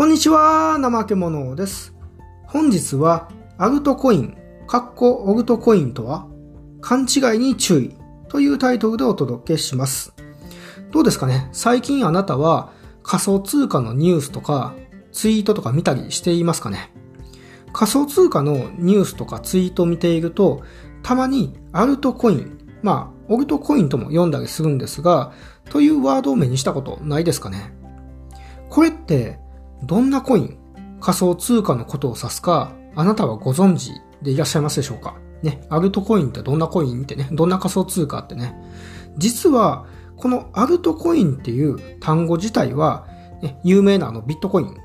こんにちは、怠け者です。本日は、アルトコイン、カッコオルトコインとは、勘違いに注意というタイトルでお届けします。どうですかね？最近あなたは仮想通貨のニュースとかツイートとか見たりしていますかね？仮想通貨のニュースとかツイートを見ていると、たまにアルトコイン、まあ、オルトコインとも読んだりするんですが、というワードを目にしたことないですかね？これって、どんなコイン、仮想通貨のことを指すか、あなたはご存知でいらっしゃいますでしょうか？ね、アルトコインってどんなコインってね、どんな仮想通貨ってね。実は、このアルトコインっていう単語自体は、ね、有名なあのビットコイン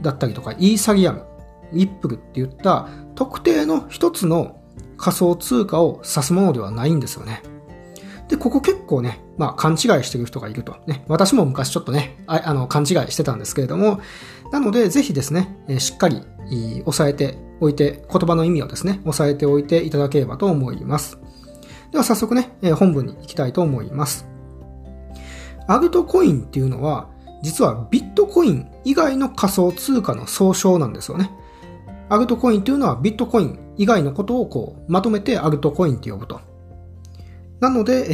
だったりとか、イーサリアム、リップルって言った特定の一つの仮想通貨を指すものではないんですよね。で、ここ結構ね、まあ勘違いしてる人がいると。ね、私も昔ちょっとね、ああの、勘違いしてたんですけれども、なので、ぜひですね、えしっかり、押さえておいて、言葉の意味をですね、押さえておいていただければと思います。では早速ね、え本文に行きたいと思います。アルトコインっていうのは、実はビットコイン以外の仮想通貨の総称なんですよね。アルトコインというのはビットコイン以外のことをこうまとめてアルトコインって呼ぶと。なので、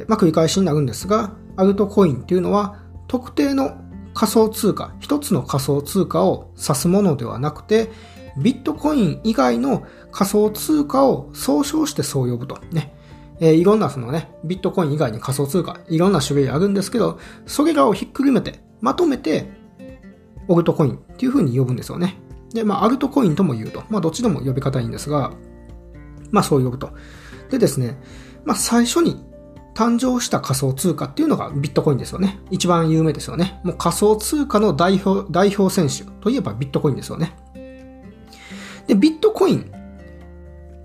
えー、まあ、繰り返しになるんですが、アルトコインっていうのは特定の仮想通貨、一つの仮想通貨を指すものではなくて、ビットコイン以外の仮想通貨を総称してそう呼ぶと。ね。えー、いろんなそのね、ビットコイン以外に仮想通貨、いろんな種類あるんですけど、それらをひっくるめて、まとめて、オルトコインっていう風に呼ぶんですよね。で、まあ、アルトコインとも言うと。まあ、どっちでも呼び方いいんですが、まあ、そう呼ぶと。でですね、まあ、最初に誕生した仮想通貨っていうのがビットコインですよね。一番有名ですよね。もう仮想通貨の代表、代表選手といえばビットコインですよね。で、ビットコイン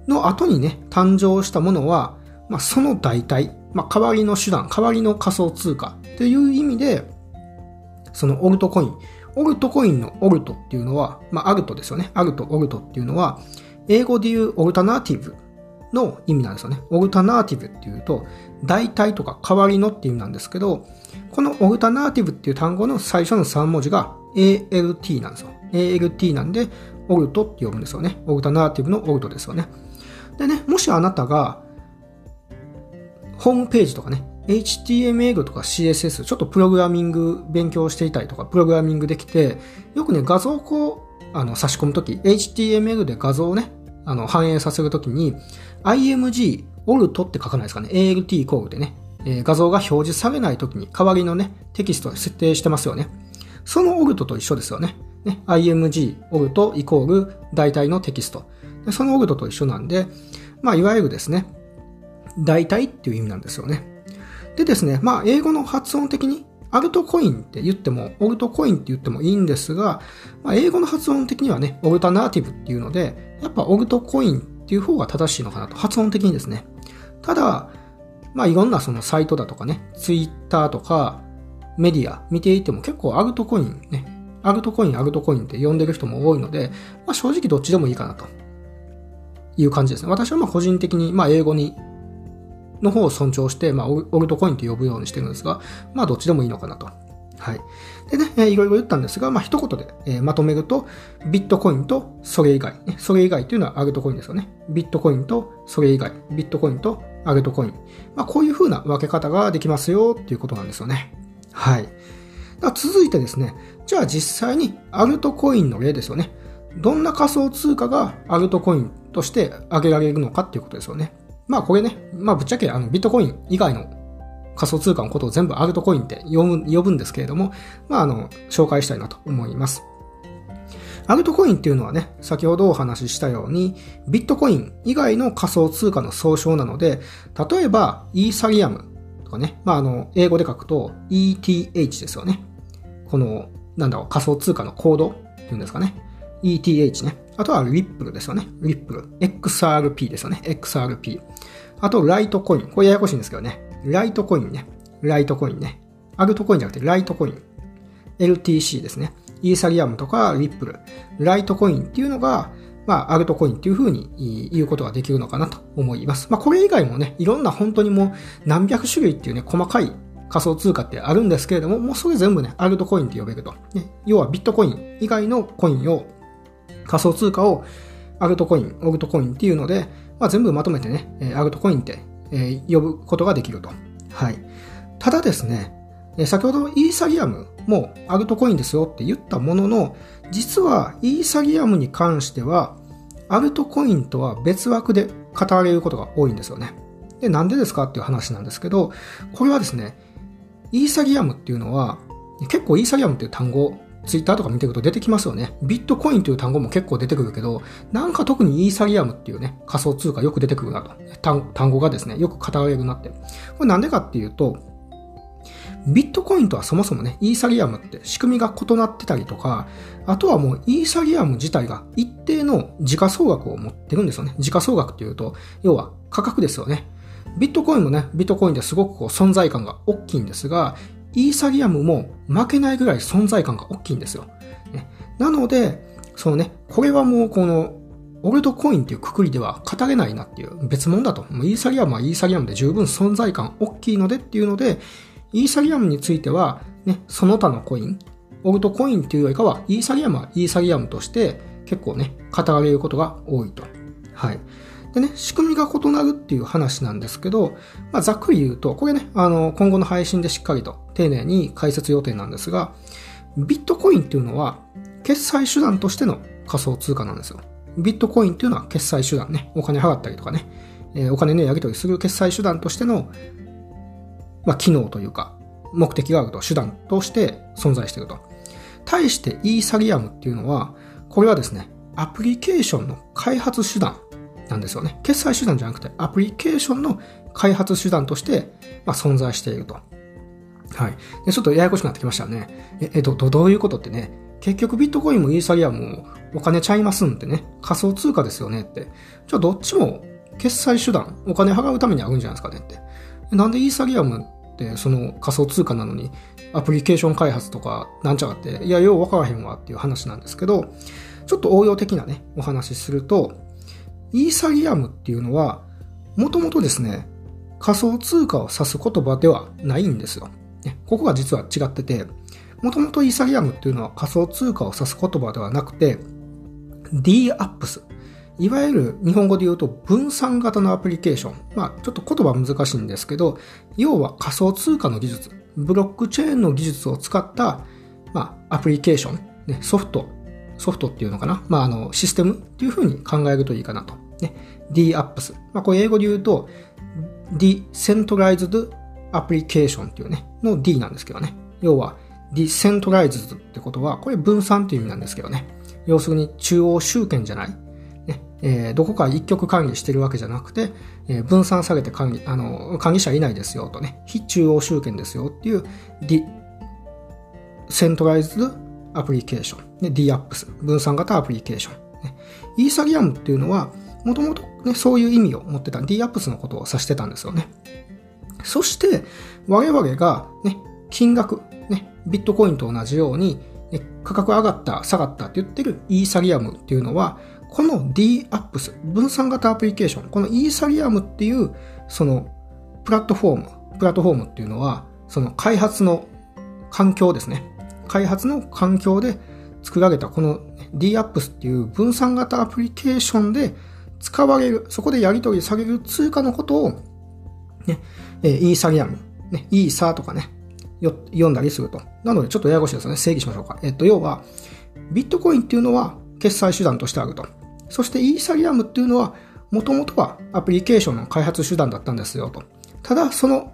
の後にね、誕生したものは、まあ、その代替、まあ、代わりの手段、代わりの仮想通貨という意味で、そのオルトコイン、オルトコインのオルトっていうのは、まあ、アルトですよね。アルト、オルトっていうのは、英語で言うオルタナーティブの意味なんですよね。オルタナーティブっていうと、代替とか代わりのっていう意味なんですけど、このオルタナーティブっていう単語の最初の3文字が ALT なんですよ。ALT なんで、オルトって呼ぶんですよね。オルタナーティブのオルトですよね。でね、もしあなたが、ホームページとかね、HTML とか CSS、ちょっとプログラミング勉強していたりとか、プログラミングできて、よくね、画像をこう、あの、差し込むとき、HTML で画像をね、あの、反映させるときに、img、オルトって書かないですかね。ALT イコールでね、えー、画像が表示されないときに代わりのね、テキストを設定してますよね。そのオルトと一緒ですよね。ね、img、オルトイコール代替のテキスト。でそのオルトと一緒なんで、まあ、いわゆるですね、代替っていう意味なんですよね。でですね、まあ、英語の発音的に、アルトコインって言っても、オルトコインって言ってもいいんですが、まあ、英語の発音的にはね、オルタナーティブっていうので、やっぱオルトコインっていう方が正しいのかなと、発音的にですね。ただ、まあ、いろんなそのサイトだとかね、ツイッターとか、メディア見ていても結構アルトコインね、アルトコイン、アルトコインって呼んでる人も多いので、まあ、正直どっちでもいいかなという感じですね。私はまあ個人的に、まあ、英語にの方を尊重して、まあ、オルトコインと呼ぶようにしてるんですが、まあ、どっちでもいいのかなと。はい。でね、えー、いろいろ言ったんですが、まあ、一言で、え、まとめると、ビットコインとそれ以外、ね、それ以外というのはアルトコインですよね。ビットコインとそれ以外、ビットコインとアルトコイン。まあ、こういう風な分け方ができますよっていうことなんですよね。はい。続いてですね、じゃあ実際にアルトコインの例ですよね。どんな仮想通貨がアルトコインとして挙げられるのかっていうことですよね。まあこれね、まあぶっちゃけあのビットコイン以外の仮想通貨のことを全部アルトコインって呼ぶ呼ぶんですけれども、まああの、紹介したいなと思います。アルトコインっていうのはね、先ほどお話ししたように、ビットコイン以外の仮想通貨の総称なので、例えば、イーサリアムとかね、まああの、英語で書くと ETH ですよね。この、なんだろう、仮想通貨のコードっていうんですかね。ETH ね。あとはリップルですよね。リップル。XRP ですよね。XRP。あと、ライトコイン。これややこしいんですけどね。ライトコインね。ライトコインね。アルトコインじゃなくて、ライトコイン。LTC ですね。イーサリアムとかリップル。ライトコインっていうのが、まあ、アルトコインっていう風に言うことができるのかなと思います。まあ、これ以外もね、いろんな本当にもう何百種類っていうね、細かい仮想通貨ってあるんですけれども、もうそれ全部ね、アルトコインって呼べると。ね、要はビットコイン以外のコインを、仮想通貨をアルトコイン、オルトコインっていうので、まあ、全部まとめてね、アルトコインって、え呼ぶことができると。はい。ただですね、先ほどイーサリアムもアルトコインですよって言ったものの、実はイーサリアムに関しては、アルトコインとは別枠で語られることが多いんですよね。で、なんでですかっていう話なんですけど、これはですね、イーサリアムっていうのは、結構イーサリアムっていう単語、ツイッターとか見てると出てきますよね。ビットコインという単語も結構出てくるけど、なんか特にイーサリアムっていうね、仮想通貨よく出てくるなと。単語がですね、よく語られるなって。これなんでかっていうと、ビットコインとはそもそもね、イーサリアムって仕組みが異なってたりとか、あとはもうイーサリアム自体が一定の時価総額を持ってるんですよね。時価総額っていうと、要は価格ですよね。ビットコインもね、ビットコインですごくこう存在感が大きいんですが、イーサリアムも負けないぐらい存在感が大きいんですよ。ね、なので、そのね、これはもうこの、オルトコインっていうくくりでは語れないなっていう別物だと。イーサリアムはイーサリアムで十分存在感大きいのでっていうので、イーサリアムについては、ね、その他のコイン、オルトコインっていうよりかは、イーサリアムはイーサリアムとして結構ね、語られることが多いと。はい。でね、仕組みが異なるっていう話なんですけど、まあ、ざっくり言うと、これね、あの、今後の配信でしっかりと丁寧に解説予定なんですが、ビットコインっていうのは、決済手段としての仮想通貨なんですよ。ビットコインっていうのは決済手段ね、お金払ったりとかね、えー、お金ね、やり取りする決済手段としての、まあ、機能というか、目的があると、手段として存在していると。対してイーサリアムっていうのは、これはですね、アプリケーションの開発手段なんですよね。決済手段じゃなくて、アプリケーションの開発手段として、まあ、存在していると。はい。で、ちょっとややこしくなってきましたよね。え、え、ど、どういうことってね、結局ビットコインもイーサリアムもお金ちゃいますんってね、仮想通貨ですよねって。じゃあどっちも決済手段、お金払うためにあるんじゃないですかねって。なんでイーサリアムってその仮想通貨なのにアプリケーション開発とかなんちゃらって、いや、ようわからへんわっていう話なんですけど、ちょっと応用的なね、お話しすると、イーサリアムっていうのは、もともとですね、仮想通貨を指す言葉ではないんですよ。ここが実は違ってて、もともとイーサリアムっていうのは仮想通貨を指す言葉ではなくて、DApps。いわゆる日本語で言うと分散型のアプリケーション。まあちょっと言葉難しいんですけど、要は仮想通貨の技術、ブロックチェーンの技術を使った、まあアプリケーション、ね、ソフト、ソフトっていうのかな。まああのシステムっていうふうに考えるといいかなと。ね、DApps。まあ、これ英語で言うと、Decentralized Application っていうね、の D なんですけどね。要は、Decentralized ってことは、これ分散っていう意味なんですけどね。要するに中央集権じゃない。ねえー、どこか一極管理してるわけじゃなくて、えー、分散されて管理、あの、管理者いないですよとね、非中央集権ですよっていう Decentralized Application、ね、DApps、分散型アプリケーション。ね、イーサリアムっていうのは、もともとね、そういう意味を持ってた DApps のことを指してたんですよね。そして、我々がね、金額、ね、ビットコインと同じように、ね、価格上がった、下がったって言ってるイーサリアムっていうのは、この DApps、分散型アプリケーション、このイーサリアムっていう、その、プラットフォーム、プラットフォームっていうのは、その開発の環境ですね。開発の環境で作られたこの DApps っていう分散型アプリケーションで使われる、そこでやり取りされる通貨のことを、ね、えー、イーサリアム、ね、イーサーとかね、読んだりすると。なので、ちょっとややこしいですよね。整理しましょうか。えっと、要は、ビットコインっていうのは決済手段としてあると。そして、イーサリアムっていうのは、もともとはアプリケーションの開発手段だったんですよと。ただ、その、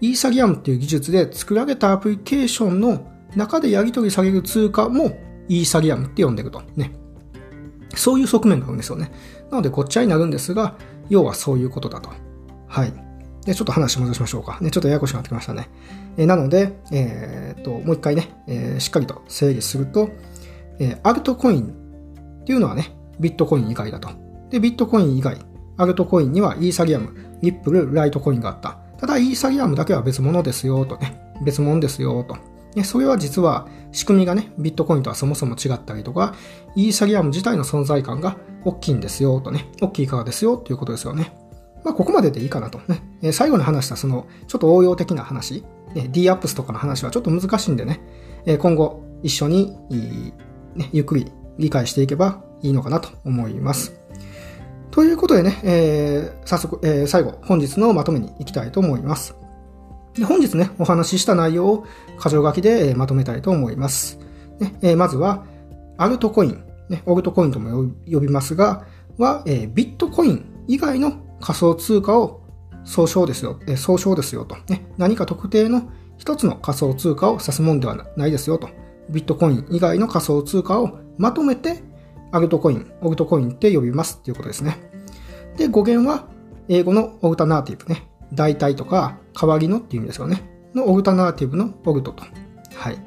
イーサリアムっていう技術で作られたアプリケーションの中でやり取りされる通貨もイーサリアムって呼んでると。ね。そういう側面があるんですよね。なので、ごっちゃになるんですが、要はそういうことだと。はい。で、ちょっと話戻しましょうか。ね、ちょっとややこしくなってきましたね。えなので、えー、っと、もう一回ね、えー、しっかりと整理すると、えー、アルトコインっていうのはね、ビットコイン以外だと。で、ビットコイン以外、アルトコインにはイーサリアム、リップル、ライトコインがあった。ただ、イーサリアムだけは別物ですよ、とね。別物ですよ、と。それは実は仕組みがね、ビットコインとはそもそも違ったりとか、イーサリアム自体の存在感が大きいんですよとね、大きいからですよっていうことですよね。まあ、ここまででいいかなとね。え最後に話したその、ちょっと応用的な話。ね、d アップスとかの話はちょっと難しいんでね、え今後一緒に、ね、ゆっくり理解していけばいいのかなと思います。ということでね、えー、早速、えー、最後、本日のまとめに行きたいと思います。で本日ね、お話しした内容を箇条書きで、まとめたいと思います。ねえ、まずは、アルトコイン、ね、オルトコインとも呼びますが、は、え、ビットコイン以外の仮想通貨を総称ですよ、え、総称ですよと、ね。何か特定の一つの仮想通貨を指すもんではないですよと。ビットコイン以外の仮想通貨をまとめて、アルトコイン、オルトコインって呼びますっていうことですね。で、語源は、英語のオルタナーティブね。代替とか、代わりのっていう意味ですよね。のオルタナーティブのオルトと。はい。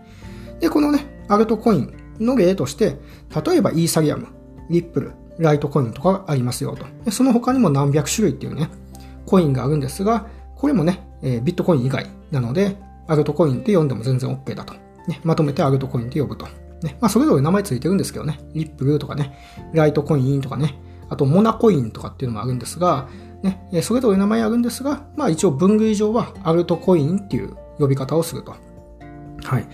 で、このね、アルトコインの例として、例えばイーサリアム、リップル、ライトコインとかありますよと。でその他にも何百種類っていうね、コインがあるんですが、これもね、えー、ビットコイン以外なので、アルトコインって呼んでも全然 OK だと。ね、まとめてアルトコインって呼ぶと。ね、まあそれぞれ名前ついてるんですけどね、リップルとかね、ライトコインとかね、あとモナコインとかっていうのもあるんですが、ね、それぞれ名前あるんですが、まあ一応分類上はアルトコインっていう呼び方をすると。はい。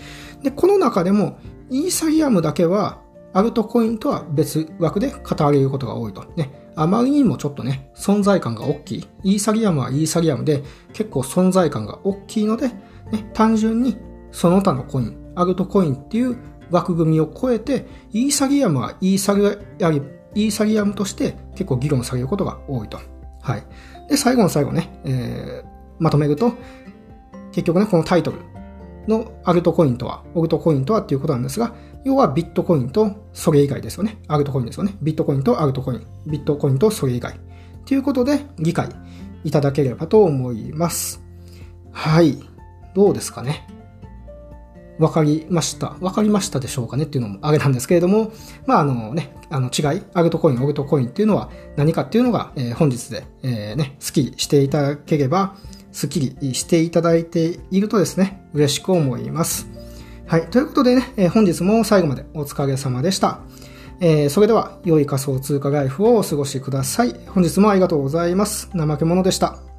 で、この中でも、イーサリアムだけは、アルトコインとは別枠で語られることが多いと。ね。あまりにもちょっとね、存在感が大きい。イーサリアムはイーサリアムで結構存在感が大きいので、ね、単純にその他のコイン、アルトコインっていう枠組みを超えて、イーサリアムはイーサリアム、イーサリアムとして結構議論されることが多いと。はい。で、最後の最後ね、えー、まとめると、結局ね、このタイトルのアルトコインとは、オルトコインとはっていうことなんですが、要はビットコインとそれ以外ですよね。アルトコインですよね。ビットコインとアルトコイン。ビットコインとそれ以外。ということで、理解いただければと思います。はい。どうですかね。わかりました。わかりましたでしょうかねっていうのもあれなんですけれども、まあ、あのね、あの違い、アルトコイン、オルトコインっていうのは何かっていうのが、えー、本日で、えー、ね、スッキリしていただければ、スッキリしていただいているとですね、嬉しく思います。はい。ということでね、えー、本日も最後までお疲れ様でした。えー、それでは、良い仮想通貨ライフをお過ごしください。本日もありがとうございます。怠け者でした。